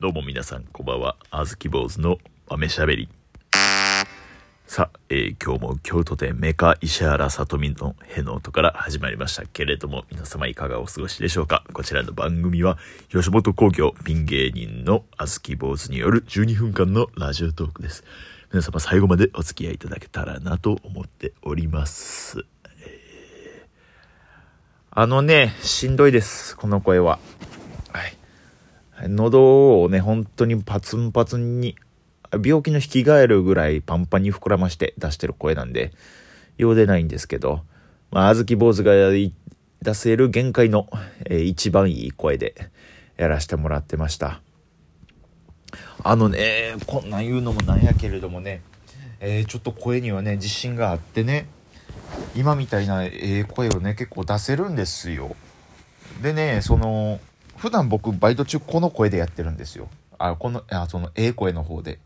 どうも皆さん、こんばんは。あずき坊主の豆しゃべり。さあ、えー今日も京都でメカ石原さとみのへの音から始まりましたけれども、皆様いかがお過ごしでしょうかこちらの番組は、吉本興業ピン芸人のあずき坊主による12分間のラジオトークです。皆様最後までお付き合いいただけたらなと思っております。あのね、しんどいです、この声は。喉をね、本当にパツンパツンに、病気の引き返るぐらいパンパンに膨らまして出してる声なんで、ようでないんですけど、まあ、あずき坊主が出せる限界の、えー一番いい声でやらせてもらってました。あのね、こんなん言うのもなんやけれどもね、えーちょっと声にはね、自信があってね、今みたいなええ声をね、結構出せるんですよ。でね、その、普段僕バイト中この声でやってるんですよ。あ、この、あ、その、ええ声の方で。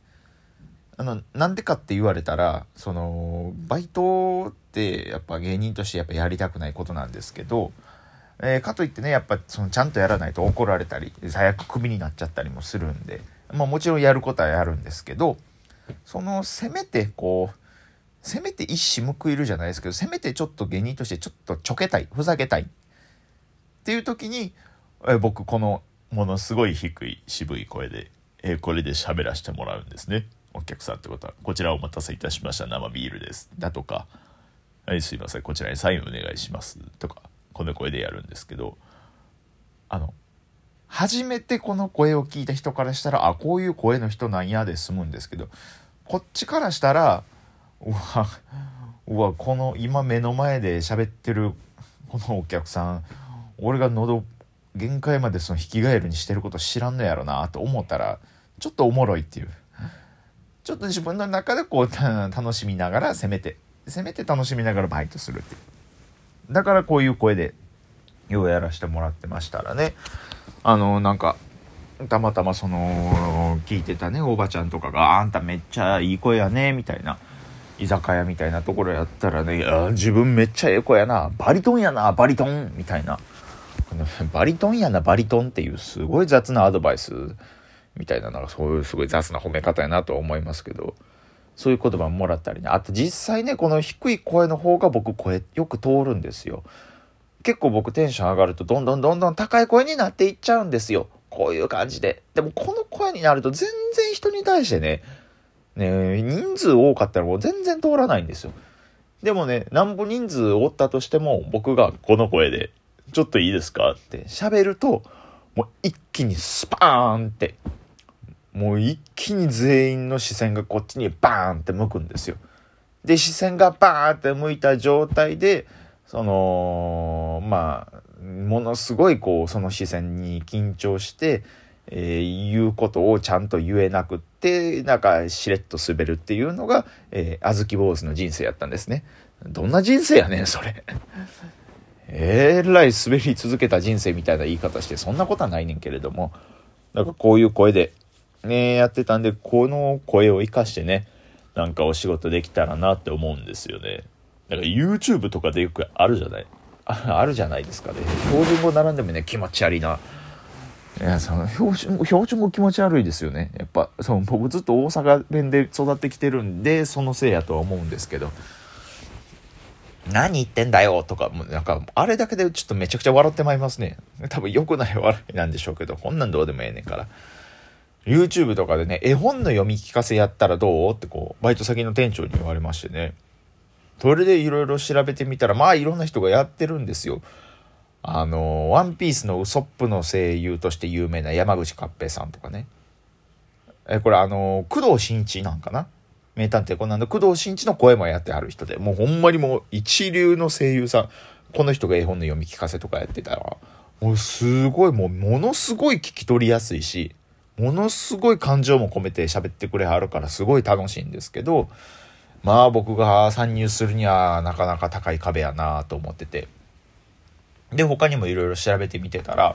あの、なんでかって言われたら、その、バイトってやっぱ芸人としてやっぱやりたくないことなんですけど、えーかといってね、やっぱそのちゃんとやらないと怒られたり、最悪クビになっちゃったりもするんで、まあもちろんやることはやるんですけど、その、せめてこう、せめて一矢報いるじゃないですけど、せめてちょっと芸人としてちょっとちょけたい、ふざけたいっていう時に、え僕このものすごい低い渋い声で、えこれで喋らせてもらうんですね。お客さんってことは。こちらお待たせいたしました。生ビールです。だとか。はいすいません。こちらにサインお願いします。とかこの声でやるんですけど。あの初めてこの声を聞いた人からしたらあこういう声の人なんやで済むんですけどこっちからしたらうわうわこの今目の前で喋ってるこのお客さん俺が喉限界までその引き返るにしてること知らんのやろなと思ったらちょっとおもろいっていう。ちょっと自分の中でこう楽しみながらせめてせめて楽しみながらバイトするっていう。だからこういう声でようやらしてもらってましたらね。あのなんかたまたまその聞いてたねおばちゃんとかが「あんためっちゃいい声やね」みたいな居酒屋みたいなところやったらね「いや自分めっちゃええ子やなバリトンやなバリトン」みたいな。バリトンやなバリトンっていうすごい雑なアドバイスみたいななんかそういうすごい雑な褒め方やなとは思いますけどそういう言葉ももらったりね。あと実際ねこの低い声の方が僕声よく通るんですよ。結構僕テンション上がるとどんどんどんどん高い声になっていっちゃうんですよ。こういう感じで。でもこの声になると全然人に対してねね人数多かったらもう全然通らないんですよ。でもねなんぼ人数おったとしても僕がこの声でちょっといいですか？って喋ると、もう一気にスパーンって、もう一気に全員の視線がこっちにバーンって向くんですよ。で、視線がバーンって向いた状態で、その、まあ、ものすごいこう、その視線に緊張して、えー言うことをちゃんと言えなくって、なんかしれっと滑るっていうのが、えー、あずき坊主の人生やったんですね。どんな人生やねん、それ。えらい滑り続けた人生みたいな言い方してそんなことはないねんけれども。なんかこういう声でねやってたんでこの声を生かしてねなんかお仕事できたらなって思うんですよね。なんか YouTube とかでよくあるじゃない？あ あるじゃないですかね。標準語並んでもね気持ち悪いな。いやその標準語標準語気持ち悪いですよね。やっぱその僕ずっと大阪弁で育ってきてるんでそのせいやとは思うんですけど。何言ってんだよとか、もうなんか、あれだけでちょっとめちゃくちゃ笑ってまいりますね。多分良くない笑いなんでしょうけど、こんなんどうでもええねんから。YouTube とかでね、絵本の読み聞かせやったらどう？ってこう、バイト先の店長に言われましてね。それでいろいろ調べてみたら、まあいろんな人がやってるんですよ。あの、ワンピースのウソップの声優として有名な山口勝平さんとかね。え、これあの、工藤新一なんかな？名探偵コナンの工藤新一の声もやってある人で、もうほんまにもう一流の声優さん、この人が絵本の読み聞かせとかやってたら、もうすごい、もうものすごい聞き取りやすいし、ものすごい感情も込めて喋ってくれはるからすごい楽しいんですけど、まあ僕が参入するにはなかなか高い壁やなと思ってて。で、他にもいろいろ調べてみてたら、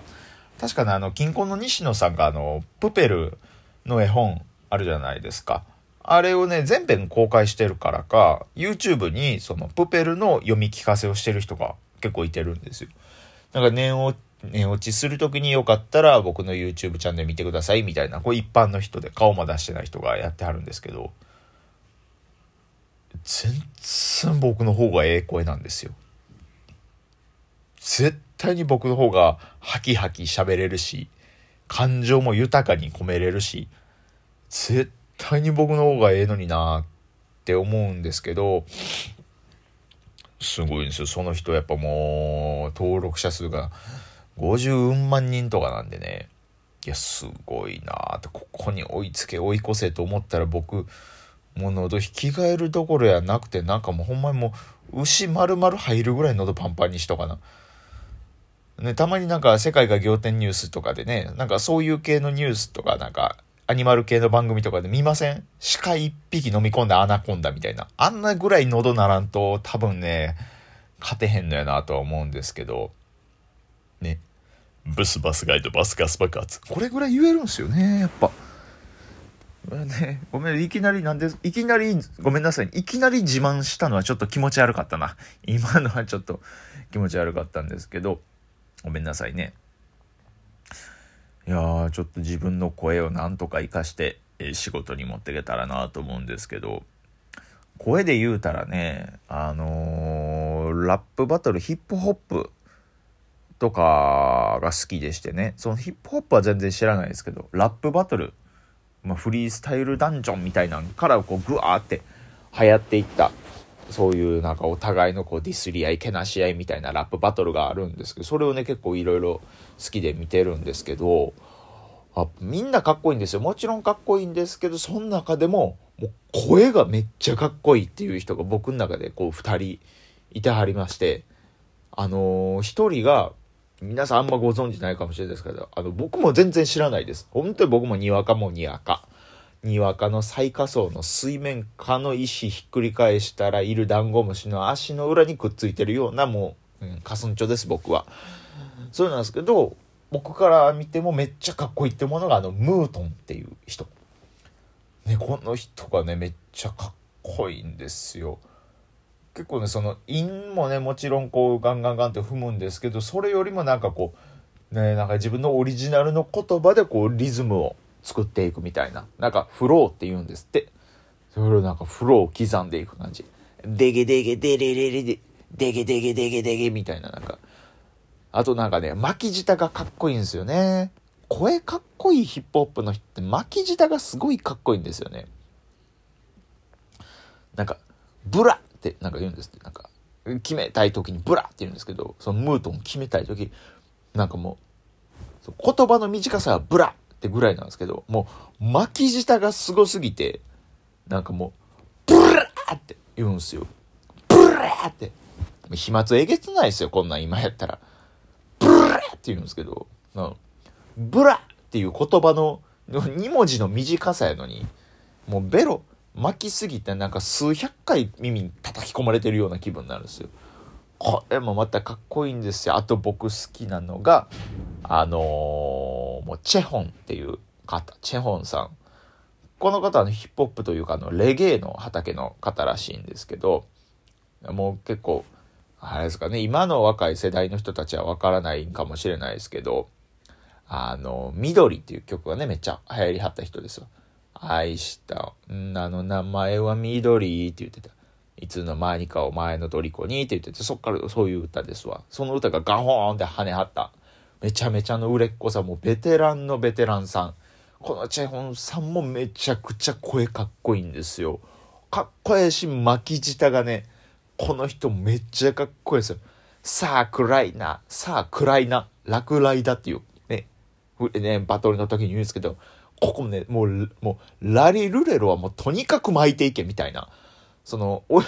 確かね、あの、金婚の西野さんがあの、プペルの絵本あるじゃないですか。あれをね、全編公開してるからか、YouTube にそのプペルの読み聞かせをしてる人が結構いてるんですよ。なんか念を寝落ちするときによかったら僕の YouTube チャンネル見てくださいみたいな、こう一般の人で顔も出してない人がやってはるんですけど、全然僕の方がええ声なんですよ。絶対に僕の方がハキハキ喋れるし、感情も豊かに込めれるし、絶対に僕の方がええのになって思うんですけど、すごいんですよ。その人やっぱもう、登録者数が50万人とかなんでね。いや、すごいなって、ここに追いつけ追い越せと思ったら僕、もう喉引き換えるどころやなくて、なんかもうほんまにもう、牛丸々入るぐらい喉パンパンにしとかな。ね、たまになんか世界が仰天ニュースとかでね、なんかそういう系のニュースとかなんかアニマル系の番組とかで見ません？鹿一匹飲み込んだアナコンダみたいな。あんなぐらい喉ならんと多分ね、勝てへんのやなとは思うんですけど、ね。ブスバスガイドバスガス爆発。これぐらい言えるんすよね、やっぱ。ね、ごめん、いきなりなんで、いきなり、ごめんなさい。いきなり自慢したのはちょっと気持ち悪かったな。今のはちょっと気持ち悪かったんですけど、ごめんなさいね。いやー、ちょっと自分の声をなんとか活かして、えー、仕事に持っていけたらなと思うんですけど、声で言うたらね、あのー、ラップバトル、ヒップホップとかが好きでしてね、そのヒップホップは全然知らないですけど、ラップバトル、まあ、フリースタイルダンジョンみたいなんからこうグワーって流行っていったそういうなんかお互いのこうディスり合いけなし合いみたいなラップバトルがあるんですけどそれをね結構いろいろ好きで見てるんですけどあみんなかっこいいんですよもちろんかっこいいんですけどその中でももう声がめっちゃかっこいいっていう人が僕の中でこう2人いてはりましてあのー、1人が皆さんあんまご存知ないかもしれないですけどあの僕も全然知らないです本当に僕もにわかもにわか。にわかの最下層の水面下の石ひっくり返したらいるダンゴムシの足の裏にくっついてるようなもう、うん、カスンチョです僕は。そうなんですけど僕から見てもめっちゃかっこいいってものがあのムートンっていう人。ねこの人がねめっちゃかっこいいんですよ。結構ねその韻もねもちろんこうガンガンガンって踏むんですけどそれよりもなんかこうねなんか自分のオリジナルの言葉でこうリズムを作っていくみたいな。なんか、フローって言うんですって。それをなんか、フローを刻んでいく感じ。デゲデゲデレレレデ、デゲデゲデゲデゲみたいななんか。あとなんかね、巻き舌がかっこいいんですよね。声かっこいいヒップホップの人って巻き舌がすごいかっこいいんですよね。なんか、ブラってなんか言うんですって。なんか、決めたい時にブラって言うんですけど、そのムートン決めたい時、なんかもう、言葉の短さはブラってぐらいなんですけど、もう巻き舌がすごすぎて、なんかもう、ブラーって言うんすよ。ブラーって。飛沫えげつないですよ、こんなん今やったら。ブラーって言うんですけど、うん、ブラっていう言葉の2文字の短さやのに、もうベロ巻きすぎてなんか数百回耳に叩き込まれてるような気分になるんですよ。これもまたかっこいいんですよ。あと僕好きなのが、あのーもうチェホンっていう方、チェホンさん。この方は、ヒップホップというかあのレゲエの畑の方らしいんですけど、もう結構、あれですかね、今の若い世代の人たちはわからないかもしれないですけど、あの、緑っていう曲がね、めっちゃ流行りはった人ですよ。愛した、んあの名前は緑って言ってた。いつの間にかお前の虜にって言ってて、そっからそういう歌ですわ。その歌がガホーンって跳ねはっためちゃめちゃの売れっ子さん、もベテランのベテランさん。このチェホンさんもめちゃくちゃ声かっこいいんですよ。かっこいいし、巻き舌がね、この人めっちゃかっこいいですよ。さあ暗いな、さあ暗いな、落雷だっていう、ね、ね、バトルの時に言うんですけど、ここね、もう、もう、ラリルレロはもうとにかく巻いていけみたいな。その、おい、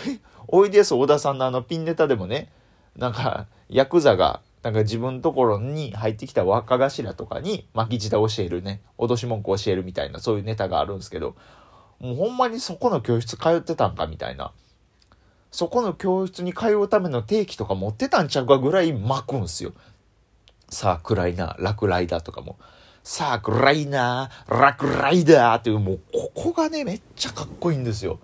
おいでやす小田さんのあのピンネタでもね、なんか、ヤクザがなんか自分のところに入ってきた若頭とかに巻き舌教えるね、脅し文句教えるみたいなそういうネタがあるんですけど、もうほんまにそこの教室通ってたんかみたいな。そこの教室に通うための定期とか持ってたんちゃうかぐらい巻くんすよ。さあ暗いな、落雷だとかも。さあ暗いな、落雷だっていう、もうここがね、めっちゃかっこいいんですよ。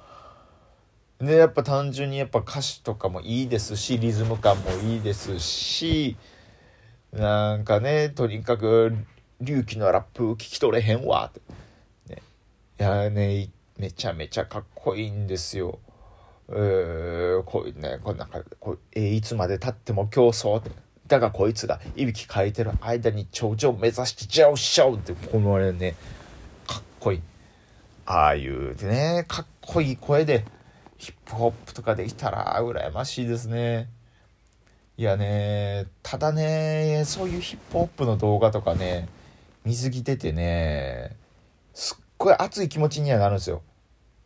でやっぱ単純にやっぱ歌詞とかもいいですしリズム感もいいですしなんかね、とにかく、隆起のラップ聞き取れへんわ、って。ね、いやね、めちゃめちゃかっこいいんですよ。えー、こういうね、こうなんか、こうえー、いつまでたっても競争って。だがこいつがいびきかいてる間に頂上目指して上昇って、このあれね、かっこいい。ああいうね、かっこいい声で、ヒップホップとかできたら羨ましいですね。いやね、ただね、そういうヒップホップの動画とかね、水着出てね、すっごい熱い気持ちにはなるんですよ。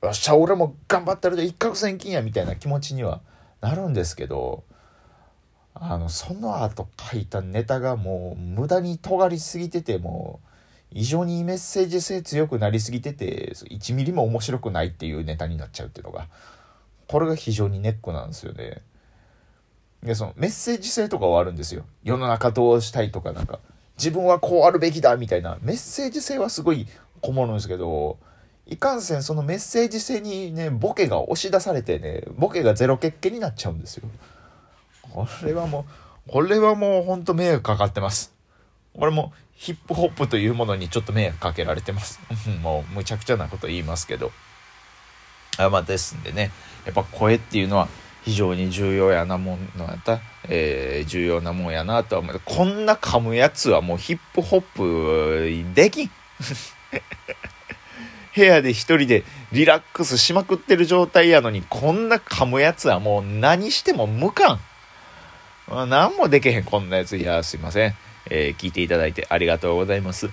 よっしゃ、俺も頑張ってるで一攫千金やみたいな気持ちにはなるんですけど、あの、その後書いたネタがもう無駄に尖りすぎてて、もう異常にメッセージ性強くなりすぎてて、1ミリも面白くないっていうネタになっちゃうっていうのが、これが非常にネックなんですよね。で、そのメッセージ性とかはあるんですよ。世の中どうしたいとかなんか、自分はこうあるべきだみたいなメッセージ性はすごいこもるんですけど、いかんせんそのメッセージ性にね、ボケが押し出されてね、ボケがゼロ欠けになっちゃうんですよ。これはもう、これはもうほんと迷惑かかってます。これもヒップホップというものにちょっと迷惑かけられてます。もうむちゃくちゃなこと言いますけど。あまあですんでね、やっぱ声っていうのは非常に重要やなもんのやった、えー、重要なもんやなとは思う。こんな噛むやつはもうヒップホップできん。部屋で一人でリラックスしまくってる状態やのに、こんな噛むやつはもう何しても無感。何もでけへん、こんなやつ。いや、すいません。えー、聞いていただいてありがとうございます。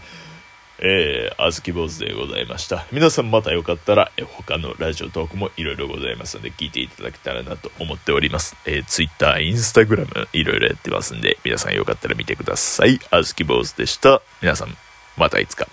えー、あずき坊主でございました。皆さんまたよかったら、え他のラジオトークもいろいろございますので、聞いていただけたらなと思っております。えー、Twitter、Instagram、いろいろやってますんで、皆さんよかったら見てください。あずき坊主でした。皆さん、またいつか。